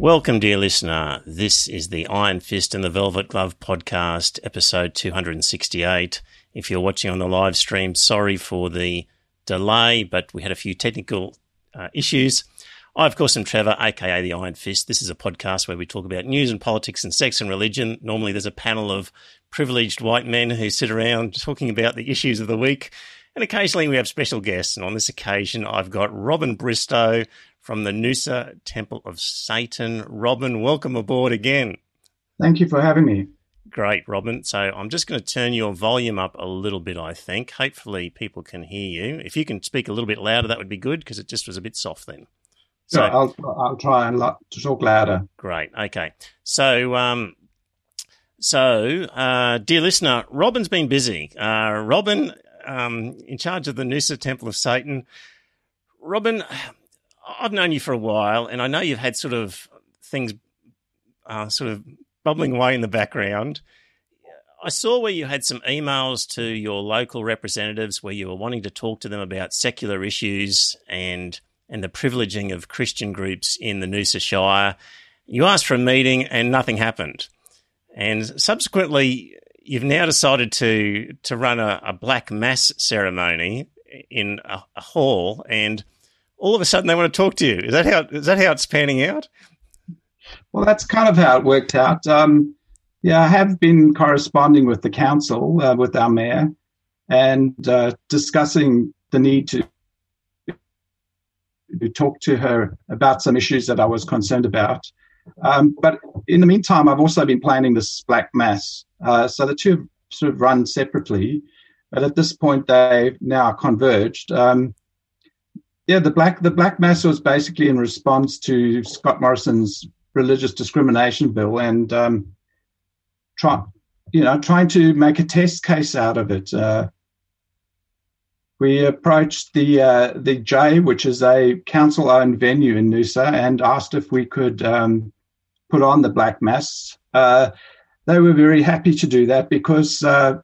Welcome, dear listener. This is the Iron Fist and the Velvet Glove podcast, episode 268. If you're watching on the live stream, sorry for the delay, but we had a few technical uh, issues. I, of course, am Trevor, aka the Iron Fist. This is a podcast where we talk about news and politics and sex and religion. Normally, there's a panel of privileged white men who sit around talking about the issues of the week. And occasionally we have special guests. And on this occasion, I've got Robin Bristow from the Noosa Temple of Satan. Robin, welcome aboard again. Thank you for having me. Great, Robin. So I'm just going to turn your volume up a little bit, I think. Hopefully, people can hear you. If you can speak a little bit louder, that would be good because it just was a bit soft then. So yeah, I'll, I'll try and lo- to talk louder. Great. Okay. So, um, so uh, dear listener, Robin's been busy. Uh, Robin, um, in charge of the Noosa Temple of Satan. Robin, I've known you for a while, and I know you've had sort of things uh, sort of bubbling away in the background. I saw where you had some emails to your local representatives where you were wanting to talk to them about secular issues and and the privileging of Christian groups in the Noosa Shire. You asked for a meeting and nothing happened. And subsequently, you've now decided to to run a, a black mass ceremony in a, a, hall, and all of a sudden they want to talk to you. Is that how is that how it's panning out? Well, that's kind of how it worked out. Um, yeah, I have been corresponding with the council, uh, with our mayor, and uh, discussing the need to talk to her about some issues that I was concerned about. Um, but in the meantime, I've also been planning this Black Mass. Uh, so the two sort of run separately, but at this point they've now converged. Um, yeah, the Black the Black Mass was basically in response to Scott Morrison's religious discrimination bill and um, try, you know, trying to make a test case out of it. Uh, we approached the uh, the J, which is a council-owned venue in Noosa, and asked if we could um, put on the Black Mass. Uh, they were very happy to do that because uh,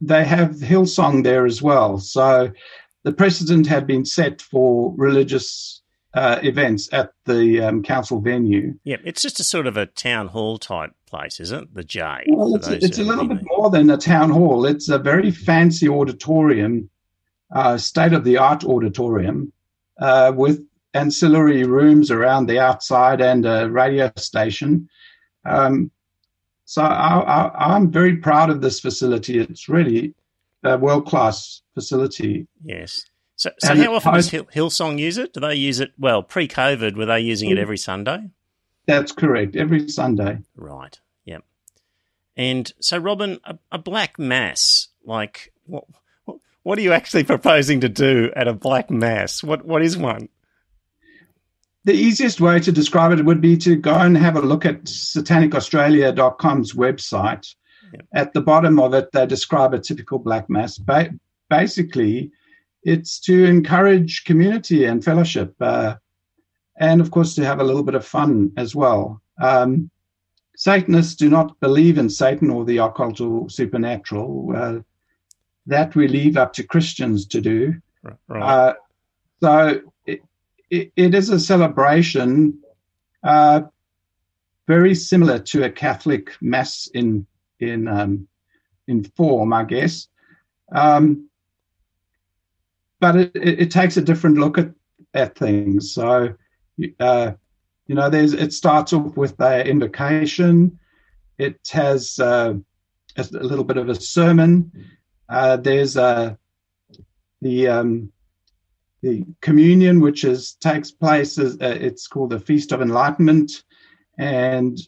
they have Hillsong there as well. So the precedent had been set for religious uh, events at the um, council venue. Yeah, it's just a sort of a town hall type place, isn't it? The J. Well, it's, it's a little bit more than a town hall. It's a very fancy auditorium uh, state of the art auditorium uh, with ancillary rooms around the outside and a radio station. Um, so I, am very proud of this facility. It's really a world class facility. Yes. So, so how often does Hillsong use it? Do they use it? Well, pre COVID, were they using it mm. every Sunday? That's correct. Every Sunday. Right. Yep. And so, Robin, a, a black mass, like what? What are you actually proposing to do at a black mass? What what is one? The easiest way to describe it would be to go and have a look at satanicaustralia.com's website. At the bottom of it, they describe a typical black mass. Ba- basically, it's to encourage community and fellowship, uh, and of course, to have a little bit of fun as well. Um, Satanists do not believe in Satan or the occult or supernatural. Uh, that we leave up to Christians to do. Right. Uh, so it, it, it is a celebration uh, very similar to a Catholic mass in in um, in form, I guess. Um, but it, it, it, takes a different look at, at things. So, uh, you know, there's it starts off with the invocation. It has uh, a little bit of a sermon. Uh, there's uh, the um, the communion, which is takes place. As, uh, it's called the Feast of Enlightenment, and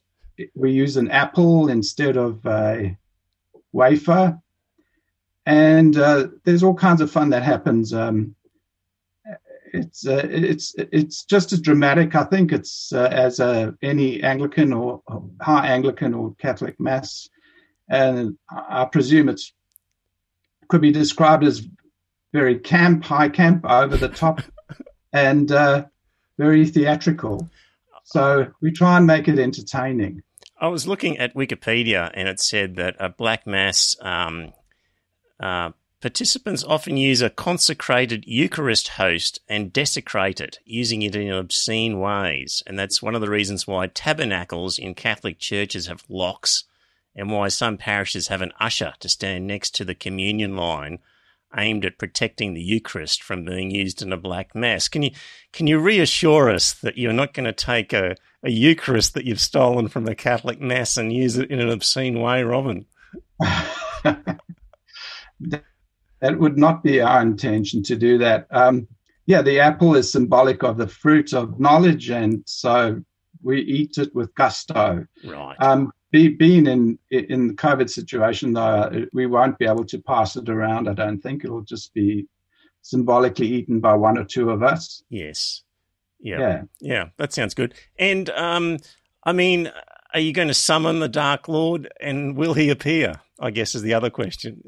we use an apple instead of a wafer. And uh, there's all kinds of fun that happens. Um, it's uh, it's it's just as dramatic. I think it's uh, as any Anglican or high Anglican or Catholic mass, and I presume it's could be described as very camp, high camp, over the top, and uh, very theatrical. So we try and make it entertaining. I was looking at Wikipedia and it said that a black mass um, uh, participants often use a consecrated Eucharist host and desecrate it, using it in obscene ways. And that's one of the reasons why tabernacles in Catholic churches have locks and why some parishes have an usher to stand next to the communion line aimed at protecting the Eucharist from being used in a black mass. Can you can you reassure us that you're not going to take a, a Eucharist that you've stolen from the Catholic mass and use it in an obscene way, Robin? that would not be our intention to do that. Um, yeah, the apple is symbolic of the fruit of knowledge, and so we eat it with gusto. Right. Um, be, being in in the COVID situation, though, we won't be able to pass it around. I don't think it'll just be symbolically eaten by one or two of us. Yes. Yeah. Yeah. Yeah. That sounds good. And um, I mean, are you going to summon the Dark Lord, and will he appear? I guess is the other question.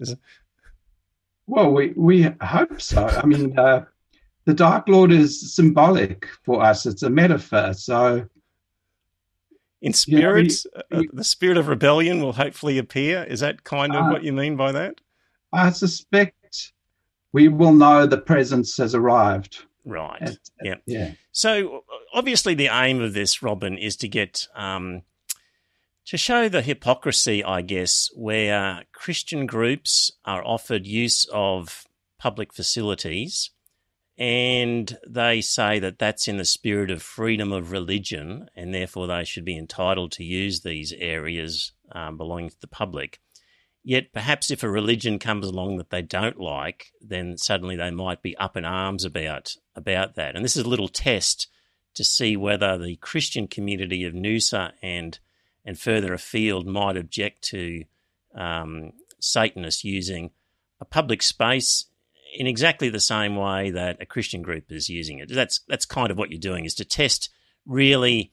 Well, we we hope so. I mean, uh, the Dark Lord is symbolic for us. It's a metaphor. So in spirit, yeah, we, we, uh, the spirit of rebellion will hopefully appear. Is that kind of uh, what you mean by that? I suspect we will know the presence has arrived. Right. At, yeah. Yeah. So obviously, the aim of this, Robin, is to get um, to show the hypocrisy, I guess, where Christian groups are offered use of public facilities and they say that that's in the spirit of freedom of religion, and therefore they should be entitled to use these areas um, belonging to the public. Yet, perhaps if a religion comes along that they don't like, then suddenly they might be up in arms about about that. And this is a little test to see whether the Christian community of Noosa and and further afield might object to um, Satanists using a public space in exactly the same way that a Christian group is using it. That's that's kind of what you're doing is to test really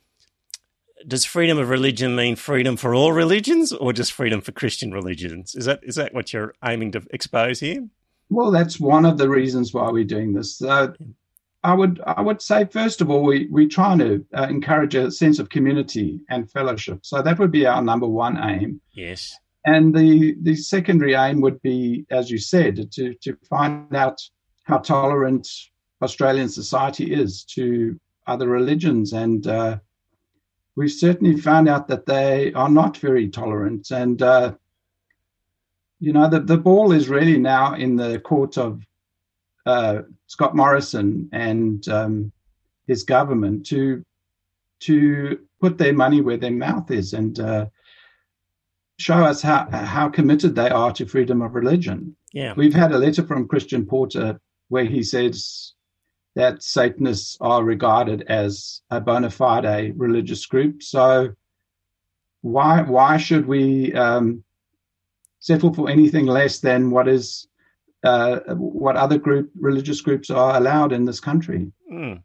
does freedom of religion mean freedom for all religions or just freedom for Christian religions? Is that is that what you're aiming to expose here? Well, that's one of the reasons why we're doing this. Uh, I would I would say first of all we we trying to uh, encourage a sense of community and fellowship. So that would be our number one aim. Yes. And the, the secondary aim would be, as you said, to, to find out how tolerant Australian society is to other religions. And uh, we've certainly found out that they are not very tolerant. And, uh, you know, the, the ball is really now in the court of uh, Scott Morrison and um, his government to to put their money where their mouth is. And uh, show us how how committed they are to freedom of religion. Yeah, we've had a letter from Christian Porter where he says that Satanists are regarded as a bona fide religious group. So why why should we um, settle for anything less than what is uh, what other group religious groups are allowed in this country? Mm.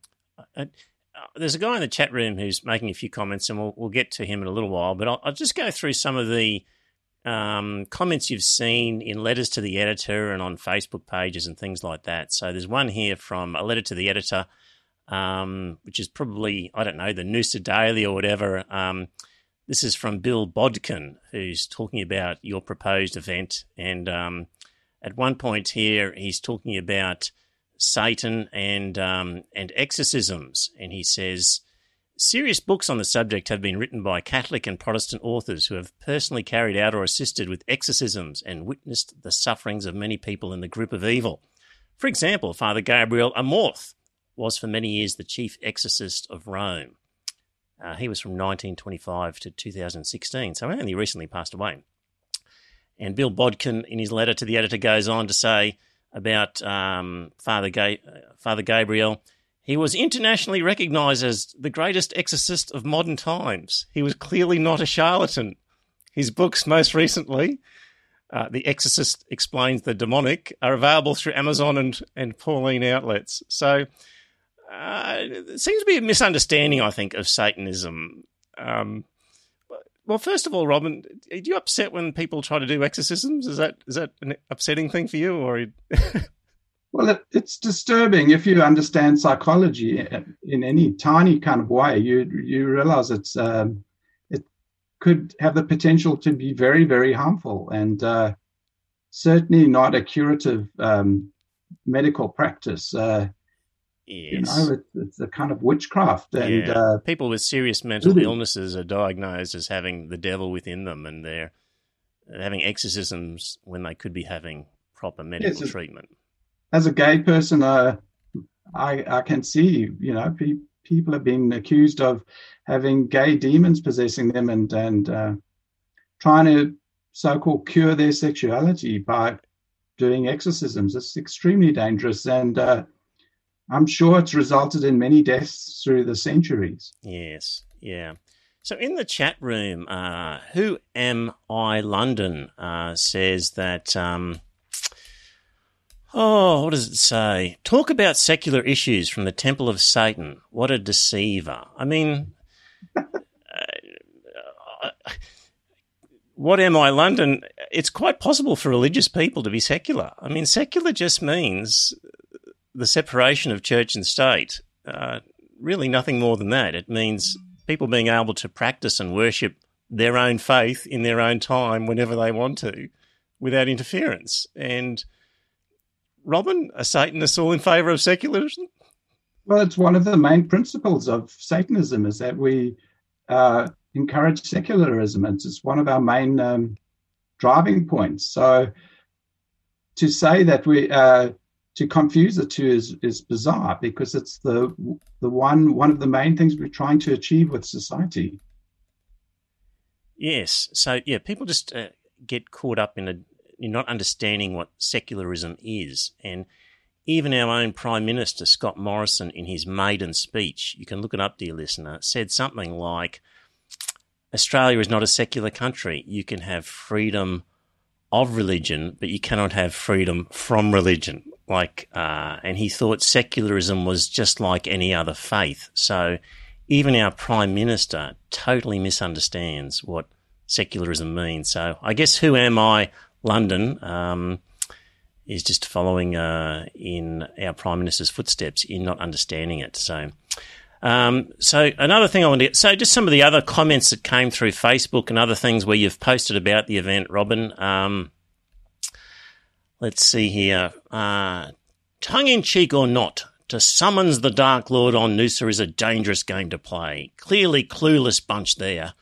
There's a guy in the chat room who's making a few comments, and we'll, we'll get to him in a little while. But I'll, I'll just go through some of the um, comments you've seen in letters to the editor and on Facebook pages and things like that. So there's one here from a letter to the editor, um, which is probably, I don't know, the Noosa Daily or whatever. Um, this is from Bill Bodkin, who's talking about your proposed event. And um, at one point here, he's talking about Satan and um, and exorcisms, and he says serious books on the subject have been written by Catholic and Protestant authors who have personally carried out or assisted with exorcisms and witnessed the sufferings of many people in the group of evil. For example, Father Gabriel Amorth was for many years the chief exorcist of Rome. Uh, he was from 1925 to 2016, so only recently passed away. And Bill Bodkin, in his letter to the editor, goes on to say about um, Father, Ga- Father Gabriel. He was internationally recognized as the greatest exorcist of modern times. He was clearly not a charlatan. His books, most recently, uh, The Exorcist Explains the Demonic, are available through Amazon and, and Pauline outlets. So uh, it seems to be a misunderstanding, I think, of Satanism. Um, well, first of all, Robin, are you upset when people try to do exorcisms? Is that is that an upsetting thing for you, or? well, it, it's disturbing if you understand psychology in any tiny kind of way. You you realize it's um, it could have the potential to be very very harmful, and uh, certainly not a curative um, medical practice. Uh, Yes. You know, it's, it's, a kind of witchcraft. And yeah. uh, people with serious mental illnesses are diagnosed as having the devil within them, and they're having exorcisms when they could be having proper medical yes, treatment. As a gay person, uh, I I can see you know pe- people have been accused of having gay demons possessing them and and uh, trying to so-called cure their sexuality by doing exorcisms. It's extremely dangerous and uh, I'm sure it's resulted in many deaths through the centuries. Yes, yeah. So in the chat room, uh, who am I? London uh, says that. Um, oh, what does it say? Talk about secular issues from the Temple of Satan. What a deceiver! I mean, uh, what am I, London? It's quite possible for religious people to be secular. I mean, secular just means the separation of church and state, uh, really nothing more than that. It means people being able to practice and worship their own faith in their own time whenever they want to without interference. And Robin, are Satanists all in favour of secularism? Well, it's one of the main principles of Satanism is that we uh, encourage secularism. It's one of our main um, driving points. So to say that we uh, to confuse the two is, is bizarre because it's the the one one of the main things we're trying to achieve with society. Yes, so yeah, people just uh, get caught up in a in not understanding what secularism is, and even our own Prime Minister Scott Morrison, in his maiden speech, you can look it up, dear listener, said something like, "Australia is not a secular country. You can have freedom." Of religion, but you cannot have freedom from religion like, uh, and he thought secularism was just like any other faith. So even our prime minister totally misunderstands what secularism means. So I guess who am I, London, um, is just following uh, in our prime minister's footsteps in not understanding it. So. Um, so another thing I want to get, so just some of the other comments that came through Facebook and other things where you've posted about the event, Robin. Um, Let's see here. Uh, tongue in cheek or not, to summons the Dark Lord on Noosa is a dangerous game to play. Clearly clueless bunch there.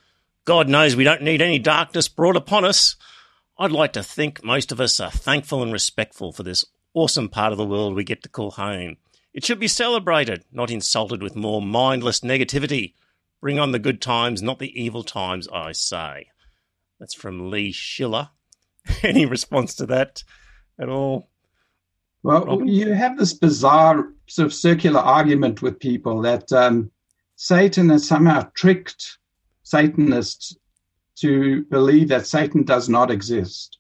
God knows we don't need any darkness brought upon us. I'd like to think most of us are thankful and respectful for this awesome part of the world we get to call home. It should be celebrated, not insulted with more mindless negativity. Bring on the good times, not the evil times, I say. That's from Lee Schiller. Any response to that? at all? Well, Robin? you have this bizarre sort of circular argument with people that um, Satan has somehow tricked Satanists to believe that Satan does not exist.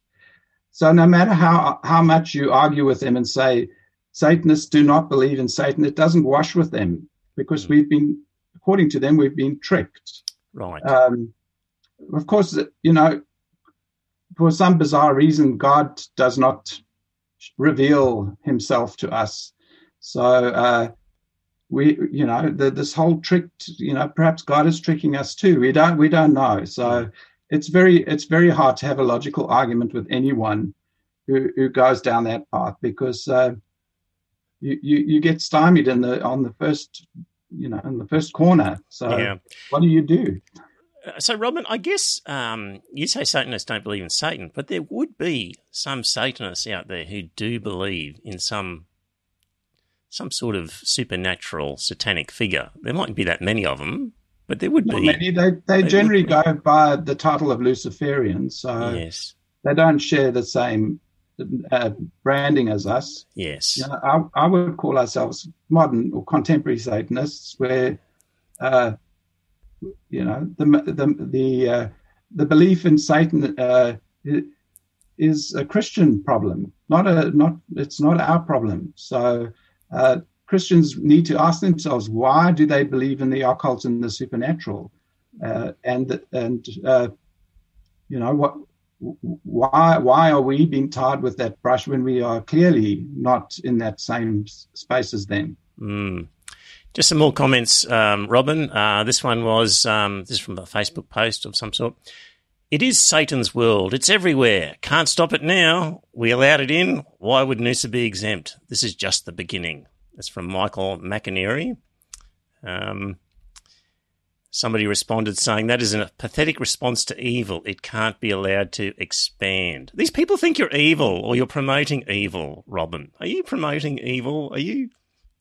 So no matter how how much you argue with them and say Satanists do not believe in Satan, it doesn't wash with them because mm. we've been, according to them, we've been tricked. Right. Um, of course, you know, for some bizarre reason, God does not reveal himself to us. So uh, we, you know, the, this whole trick, you know, perhaps God is tricking us too. We don't, we don't know. So it's very, it's very hard to have a logical argument with anyone who, who goes down that path because uh, you, you, you get stymied in the on the first, you know, in the first corner. So yeah. what do you do? Uh, so, Robin, I guess um, you say Satanists don't believe in Satan, but there would be some Satanists out there who do believe in some some sort of supernatural satanic figure. There mightn't be that many of them, but there would Not be. Many. They they, they generally go by the title of Luciferians, so yes. they don't share the same uh, branding as us. Yes, you know, I, I would call ourselves modern or contemporary Satanists, where uh, you know the the the uh, the belief in Satan uh, is a Christian problem, not a not it's not our problem. So uh, Christians need to ask themselves why do they believe in the occult and the supernatural? uh, and and uh, you know what why why are we being tarred with that brush when we are clearly not in that same space as them? Mm. Just some more comments, um, Robin. Uh, this one was um, this is from a Facebook post of some sort. It is Satan's world. It's everywhere. Can't stop it now. We allowed it in. Why would Noosa be exempt? This is just the beginning. That's from Michael McInerney. Um, Somebody responded saying that is a pathetic response to evil. It can't be allowed to expand. These people think you're evil or you're promoting evil, Robin. Are you promoting evil? Are you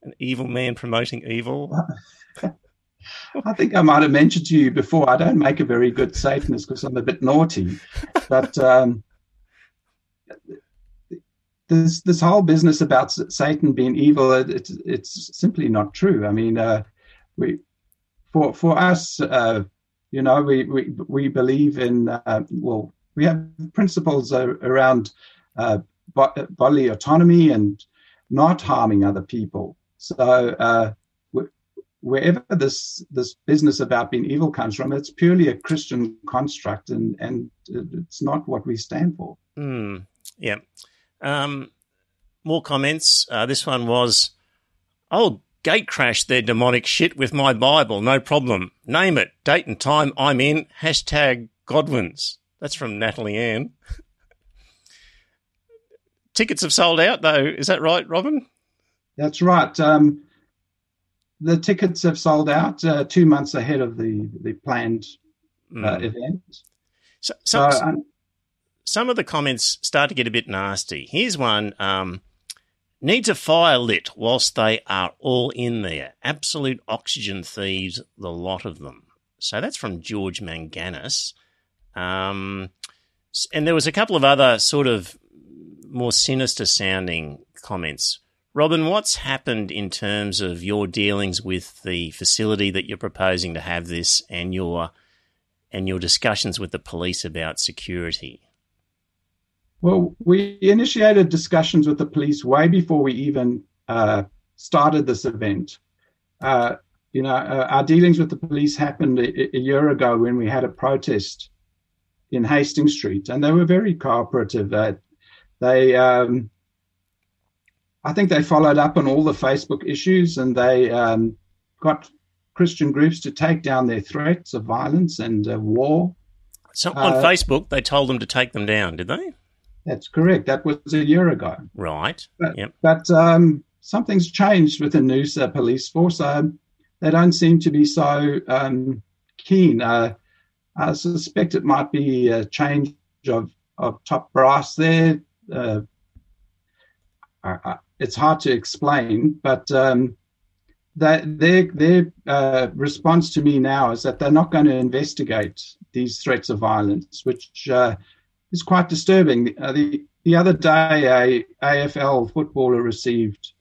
an evil man promoting evil? I think I might have mentioned to you before, I don't make a very good Satanist because I'm a bit naughty. But um, this this whole business about Satan being evil, it's it's simply not true. I mean, uh, we for for us, uh, you know, we we we believe in uh, well, we have principles around uh, bodily autonomy and not harming other people. So uh, wherever this this business about being evil comes from, it's purely a Christian construct, and and it's not what we stand for. Mm, yeah. Um, more comments. Uh, this one was, oh gate crash their demonic shit with my Bible, no problem. Name it, date and time, I'm in. Hashtag Godwins. That's from Natalie Ann. Tickets have sold out, though. Is that right, Robin? That's right. Um, the tickets have sold out uh, two months ahead of the the planned uh, mm. event. So, some, so um, some of the comments start to get a bit nasty. Here's one. Um, Needs a fire lit whilst they are all in there. Absolute oxygen thieves, the lot of them. So that's from George Manganis. Um, and there was a couple of other sort of more sinister sounding comments. Robin, what's happened in terms of your dealings with the facility that you're proposing to have this and your and your discussions with the police about security? Well, we initiated discussions with the police way before we even uh, started this event. Uh, you know, uh, our dealings with the police happened a, a, year ago when we had a protest in Hastings Street, and they were very cooperative. Uh, they, um, I think, they followed up on all the Facebook issues, and they um, got Christian groups to take down their threats of violence and uh, war. So on uh, Facebook, they told them to take them down, did they? That's correct. That was a year ago. Right. But, yep. but um, something's changed with the Noosa police force. Um, they don't seem to be so um, keen. Uh, I suspect it might be a change of, of top brass there. Uh, it's hard to explain, but um, that their their uh, response to me now is that they're not going to investigate these threats of violence, which uh, is quite disturbing. Uh, the the other day, a AFL footballer received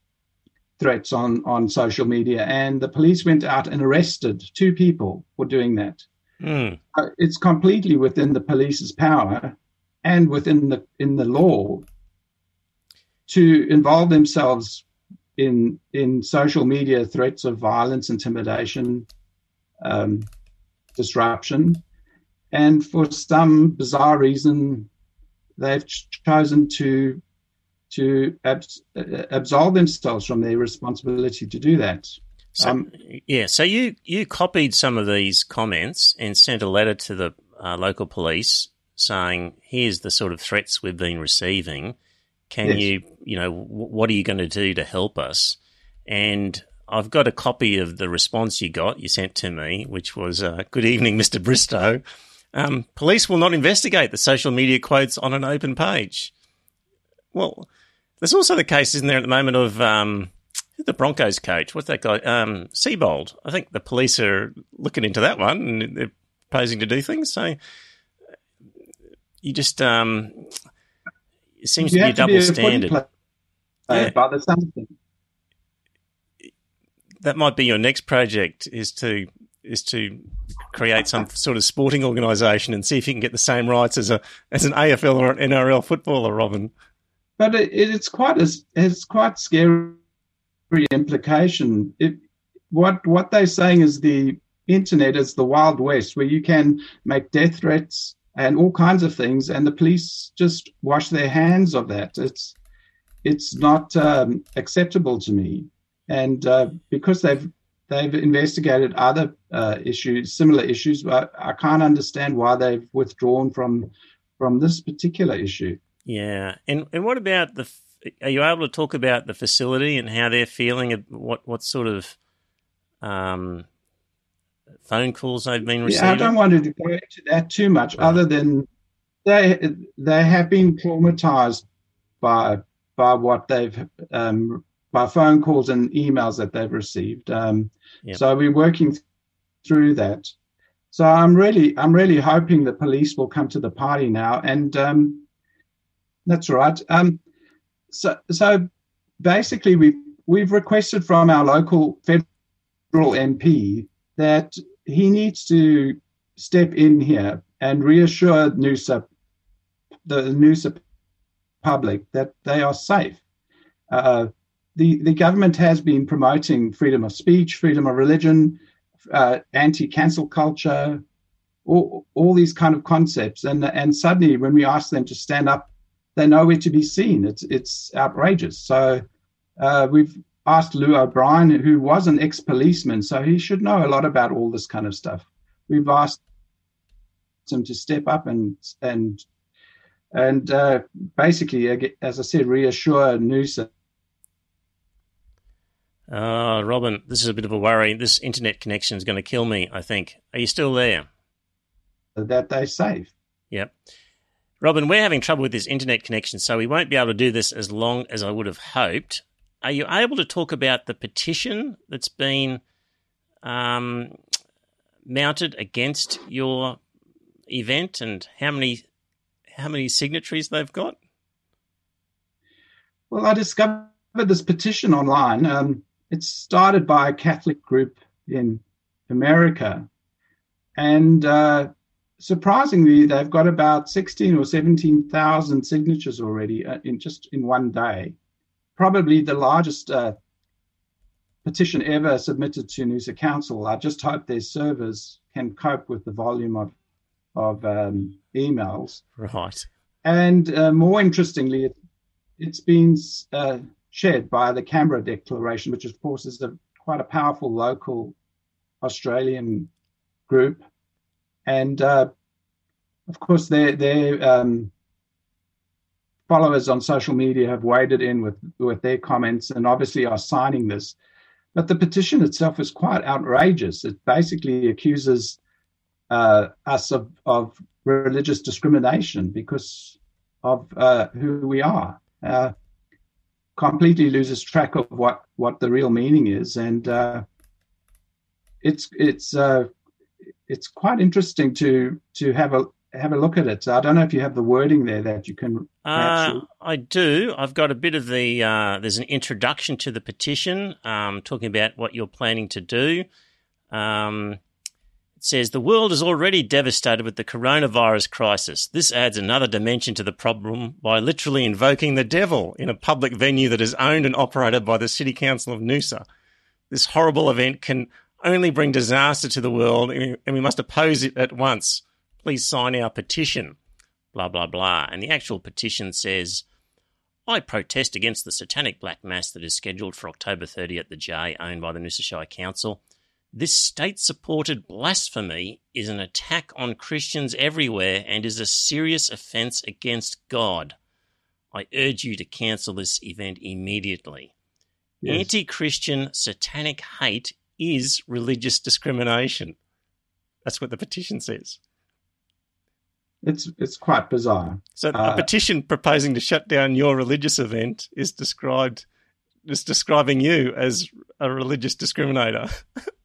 threats on on social media, and the police went out and arrested two people for doing that. Mm. Uh, it's completely within the police's power and within the in the law to involve themselves in in social media threats of violence, intimidation, um, disruption, and for some bizarre reason, they've chosen to to abs- absolve themselves from their responsibility to do that. So, um, yeah, so you you copied some of these comments and sent a letter to the uh, local police saying, "Here's the sort of threats we've been receiving. Can yes. you, you know, w- what are you going to do to help us?" And I've got a copy of the response you got, you sent to me, which was, uh, Good evening, Mr. Bristow. Um, police will not investigate the social media quotes on an open page. Well, there's also the case, isn't there, at the moment of um, the Broncos coach? What's that guy? Um, Seibold. I think the police are looking into that one and they're proposing to do things. So you just um, it seems you to be a double be a standard. Play, yeah. But there's something. That might be your next project is to is to create some sort of sporting organisation and see if you can get the same rights as a as an AFL or an NRL footballer, Robin. But it, it's quite a it's quite scary implication. It, what what they're saying is the internet is the wild west where you can make death threats and all kinds of things, and the police just wash their hands of that. It's it's not um, acceptable to me, and uh, because they've they've investigated other uh, issues, similar issues, but I can't understand why they've withdrawn from from this particular issue. Yeah, and and what about the? Are you able to talk about the facility and how they're feeling? What what sort of um, phone calls they've been receiving? Yeah, I don't want to go into that too much, other than they they have been traumatized by by what they've um, by phone calls and emails that they've received. Um, yep. So we're working through that. So I'm really I'm really hoping the police will come to the party now, and um, that's right. Um, so so basically we've we've requested from our local federal MP that he needs to step in here and reassure Noosa, the Noosa public, that they are safe. Uh, the, the government has been promoting freedom of speech, freedom of religion, uh, anti-cancel culture, all, all these kind of concepts. And, and suddenly when we ask them to stand up, they're nowhere to be seen. It's, it's outrageous. So uh, we've asked Llew O'Brien, who was an ex-policeman, so he should know a lot about all this kind of stuff. We've asked him to step up and and and uh, basically, as I said, reassure Noosa. Uh, Robin, this is a bit of a worry. This internet connection is going to kill me, I think. Are you still there? That they're safe. Yep. Robin, we're having trouble with this internet connection, so we won't be able to do this as long as I would have hoped are you able to talk about the petition that's been um, mounted against your event and how many how many signatories they've got? Well, I discovered this petition online. Um, it's started by a Catholic group in America, and uh, surprisingly, they've got about sixteen or seventeen thousand signatures already uh, in just in one day probably the largest uh, petition ever submitted to Noosa Council. I just hope their servers can cope with the volume of of um, emails. Right. And uh, more interestingly, it, has been uh, shared by the Canberra Declaration, which of course is a, quite a powerful local Australian group, and uh, of course their their um, followers on social media have waded in with, with their comments and obviously are signing this. But the petition itself is quite outrageous. It basically accuses uh, us of, of religious discrimination because of uh, who we are. Uh, completely loses track of what, what the real meaning is, and uh, it's it's uh, it's quite interesting to to have a have a look at it. I don't know if you have the wording there that you can. Uh, I do. I've got a bit of the. Uh, there's an introduction to the petition, um, talking about what you're planning to do. Um, it says the world is already devastated with the coronavirus crisis. This adds another dimension to the problem by literally invoking the devil in a public venue that is owned and operated by the City Council of Noosa. This horrible event can only bring disaster to the world, and we must oppose it at once please sign our petition, blah, blah, blah. And the actual petition says, I protest against the satanic black mass that is scheduled for October 30 at the J, owned by the Noosa Shire Council. This state supported blasphemy is an attack on Christians everywhere and is a serious offence against God. I urge you to cancel this event immediately. Yes. Anti Christian satanic hate is religious discrimination. That's what the petition says. It's it's quite bizarre. So uh, a petition proposing to shut down your religious event is described is describing you as a religious discriminator.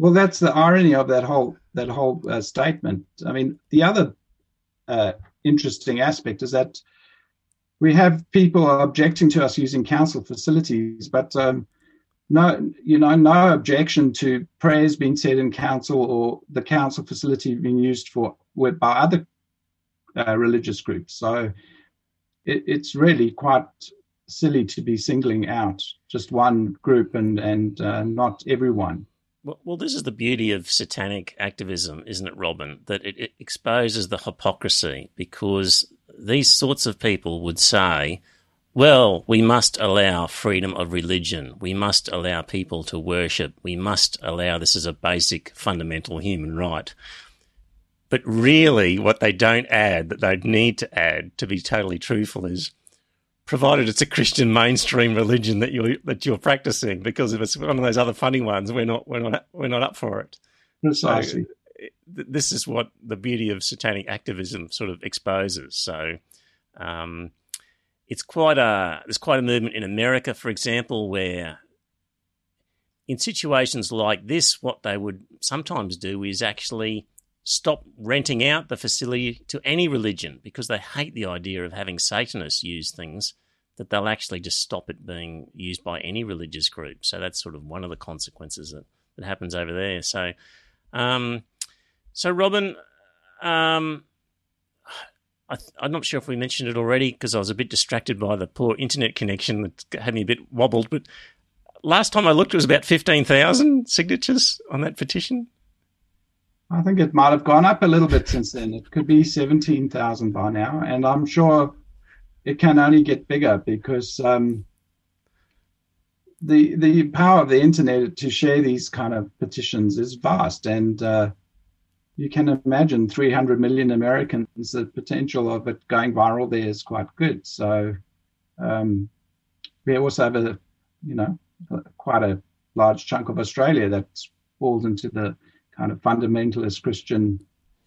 well, that's the irony of that whole that whole uh, statement. I mean, the other uh, interesting aspect is that we have people objecting to us using council facilities, but um, no, you know, no objection to prayers being said in council or the council facility being used for by other uh, religious groups. So it, it's really quite silly to be singling out just one group and and uh, not everyone. Well, this is the beauty of satanic activism, isn't it, Robin? That it, it exposes the hypocrisy because these sorts of people would say, well, we must allow freedom of religion. We must allow people to worship. We must allow this as a basic fundamental human right. But really, what they don't add, that they'd need to add to be totally truthful, is provided it's a Christian mainstream religion that you're that you're practicing. Because if it's one of those other funny ones, we're not we're not we're not up for it. Precisely. So, this is what the beauty of satanic activism sort of exposes. So, um, it's quite a there's quite a movement in America, for example, where in situations like this, what they would sometimes do is actually stop renting out the facility to any religion because they hate the idea of having Satanists use things that they'll actually just stop it being used by any religious group. So that's sort of one of the consequences that, that happens over there. So, um, so Robin, um, I am not sure if we mentioned it already because I was a bit distracted by the poor internet connection that had me a bit wobbled. But last time I looked, it was about 15,000 signatures on that petition. I think it might have gone up a little bit since then. It could be 17,000 by now. And I'm sure it can only get bigger because um, the the power of the internet to share these kind of petitions is vast. And uh, you can imagine 300 million Americans, the potential of it going viral there is quite good. So um, we also have a, you know, quite a large chunk of Australia that falls into the kind of fundamentalist Christian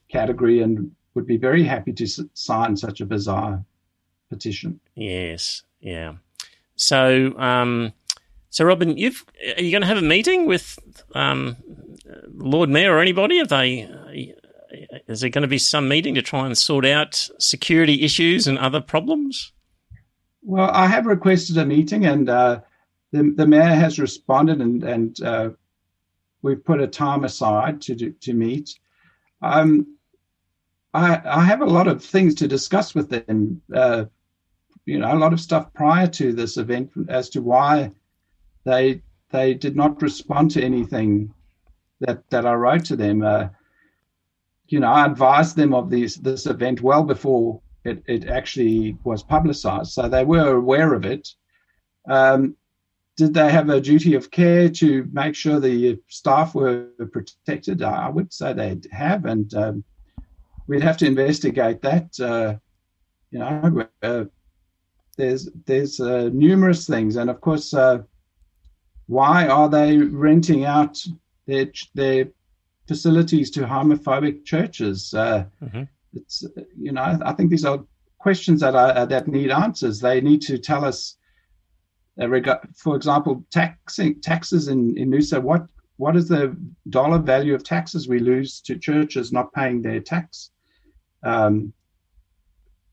category and would be very happy to sign such a bizarre petition. Yes, yeah. So, um, so Robin, you've are you going to have a meeting with um, Lord Mayor or anybody? Have they? Is there going to be some meeting to try and sort out security issues and other problems? Well, I have requested a meeting, and uh, the the mayor has responded, and and uh, we've put a time aside to to meet. Um, I I have a lot of things to discuss with them. Uh, you know, a lot of stuff prior to this event as to why they they did not respond to anything that that I wrote to them. Uh, you know, I advised them of this this event well before it, it actually was publicized, so they were aware of it. Um, did they have a duty of care to make sure the staff were protected? I would say they have, and um, we'd have to investigate that. Uh, you know, uh, there's there's uh, numerous things, and of course, uh, why are they renting out their their facilities to homophobic churches? Uh, mm-hmm. It's you know I think these are questions that are that need answers. They need to tell us. Uh, for example, taxing taxes in in Noosa. What what is the dollar value of taxes we lose to churches not paying their tax? Um,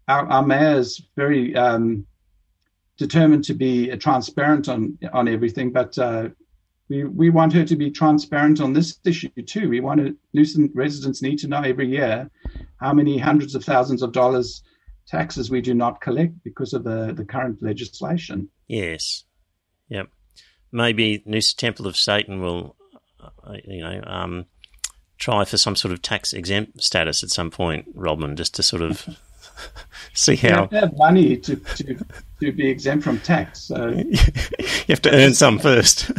our, our mayor is very um, determined to be transparent on on everything, but uh, we we want her to be transparent on this issue too. We want to, Noosa residents need to know every year how many hundreds of thousands of dollars taxes we do not collect because of the the current legislation. Yes, yep. Maybe Noosa Temple of Satan will, uh, you know. Um, try for some sort of tax exempt status at some point, Robin, just to sort of see how you have money to, to, to be exempt from tax. So you have to earn some first.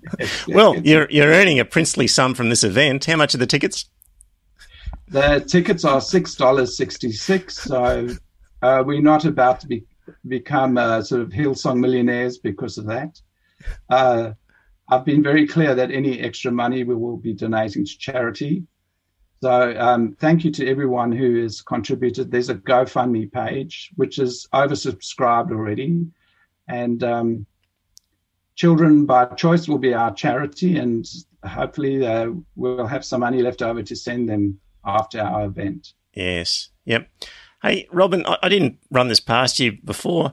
well, you're you're earning a princely sum from this event. How much are the tickets? The tickets are six dollars sixty six. So uh, we're not about to be become uh, sort of Hillsong millionaires because of that. Uh, I've been very clear that any extra money we will be donating to charity. So um, thank you to everyone who has contributed. There's a GoFundMe page which is oversubscribed already, and um, Children by Choice will be our charity, and hopefully uh, we'll have some money left over to send them after our event. Yes. Yep. Hey, Robin, I, I didn't run this past you before.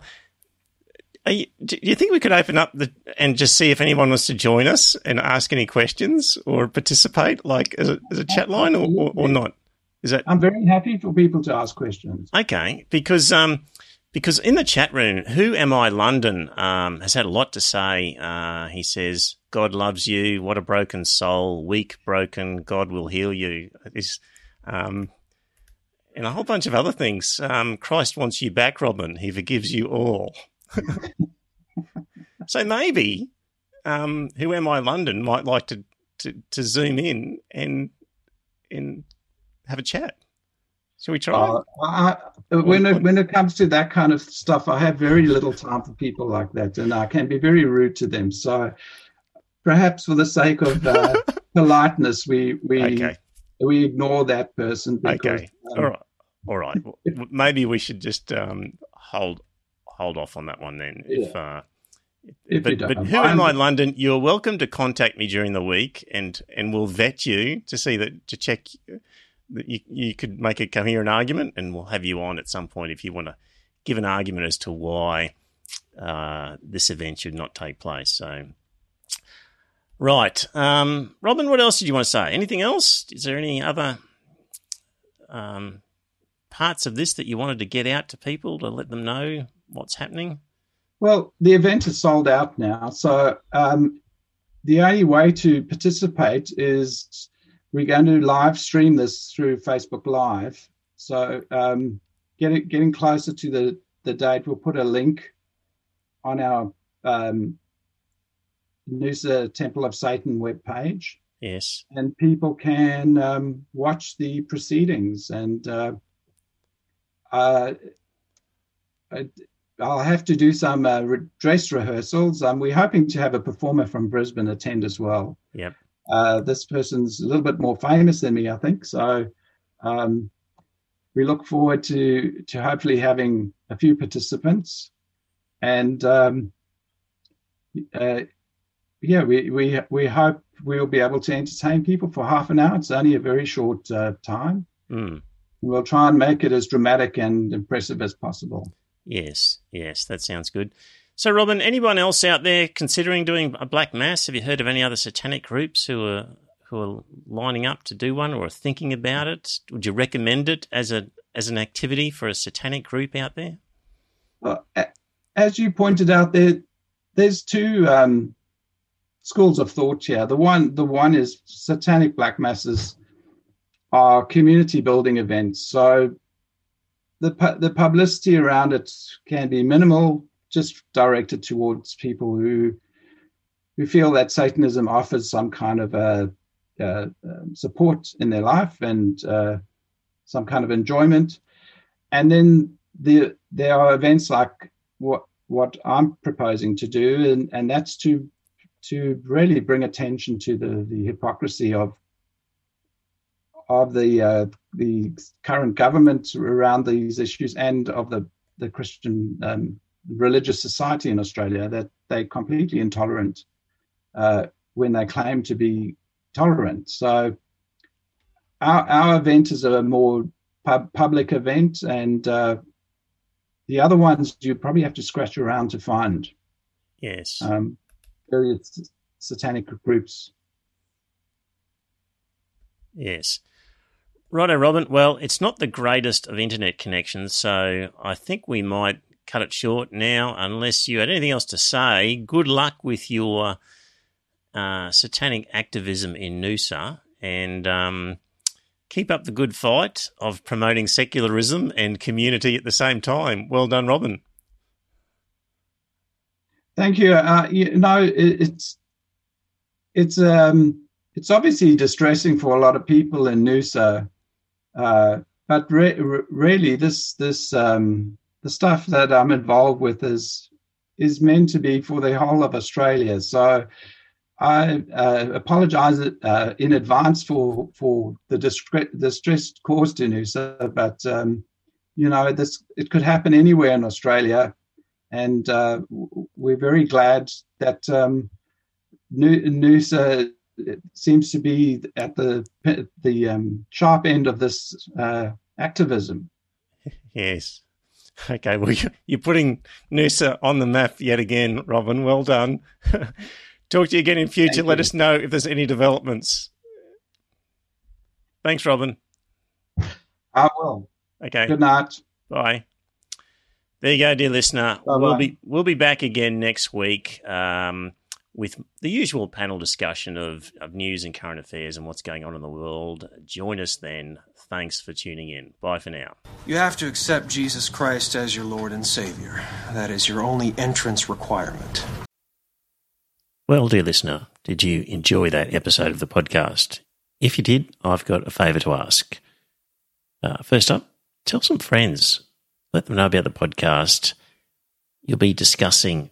You, do you think we could open up the and just see if anyone wants to join us and ask any questions or participate, like as a, as a chat line, or, or, or, not? Is that? I'm very happy for people to ask questions. Okay, because um, because in the chat room, who am I? London um, has had a lot to say. Uh, he says, "God loves you. What a broken soul, weak, broken. God will heal you." This, um, and a whole bunch of other things. Um, Christ wants you back, Robin. He forgives you all. so maybe, um, who am I? London might like to, to to zoom in and and have a chat. Shall we try? Uh, I, when it, when it comes to that kind of stuff, I have very little time for people like that, and I can be very rude to them. So, perhaps for the sake of uh, politeness, we we okay. we ignore that person. Because, okay. Um, All right. All right. Maybe we should just um, hold hold off on that one then. Yeah. If, uh, if but, but who am I, London? You're welcome to contact me during the week, and and we'll vet you to see that to check that you, you could make a coherent argument, and we'll have you on at some point if you want to give an argument as to why uh, this event should not take place. So, right, um, Robin, what else did you want to say? Anything else? Is there any other um, parts of this that you wanted to get out to people to let them know what's happening? Well, the event is sold out now, so um, the only way to participate is we're going to live stream this through Facebook Live. So um, getting getting closer to the the date, we'll put a link on our um, Noosa Temple of Satan webpage. Yes, and people can um, watch the proceedings and. Uh, uh, I'll have to do some uh, dress rehearsals. Um, we're hoping to have a performer from Brisbane attend as well. Yep. Uh, this person's a little bit more famous than me, I think. So um, we look forward to to hopefully having a few participants, and um, uh, yeah, we we we hope we'll be able to entertain people for half an hour. It's only a very short uh, time. Mm. We'll try and make it as dramatic and impressive as possible. Yes, yes, that sounds good. So, Robin, anyone else out there considering doing a black mass? Have you heard of any other satanic groups who are who are lining up to do one or are thinking about it? Would you recommend it as a as an activity for a satanic group out there? Well, as you pointed out, there there's two um, schools of thought here. The one the one is satanic black masses are community building events. So the the publicity around it can be minimal just directed towards people who who feel that Satanism offers some kind of a, um, support in their life and uh, some kind of enjoyment. And then the, there are events like what what I'm proposing to do, and, and that's to to really bring attention to the, the hypocrisy of of the uh, the current government around these issues and of the the Christian um, religious society in Australia that they're completely intolerant uh, when they claim to be tolerant. So our, our event is a more pub- public event, and uh, the other ones you probably have to scratch around to find. Yes. Um, various satanic groups. Yes. Righto, Robin. Well, it's not the greatest of internet connections, so I think we might cut it short now, unless you had anything else to say. Good luck with your uh, satanic activism in Noosa, and um, keep up the good fight of promoting secularism and community at the same time. Well done, Robin. Thank you. Uh, you know, it's it's um, it's obviously distressing for a lot of people in Noosa, uh, but re- really, this this um, the stuff that I'm involved with is is meant to be for the whole of Australia. So I uh, apologise uh, in advance for for the discre- distress caused to Noosa, but um, you know this it could happen anywhere in Australia, and uh, we're very glad that um, Noosa seems to be at the the um, sharp end of this uh, activism. Yes, Okay, well, you're putting Noosa on the map yet again, Robin. Well done. Talk to you again in future. Thank Let you. us know if there's any developments. Thanks, Robin. I will. Okay. Good night. Bye. There you go, dear listener. Bye-bye. We'll be we'll be back again next week um, with the usual panel discussion of, of news and current affairs and what's going on in the world. Join us then. Thanks for tuning in. Bye for now. You have to accept Jesus Christ as your Lord and Savior. That is your only entrance requirement. Well, dear listener, did you enjoy that episode of the podcast? If you did, I've got a favour to ask. Uh, first up, tell some friends let them know about the podcast. You'll be discussing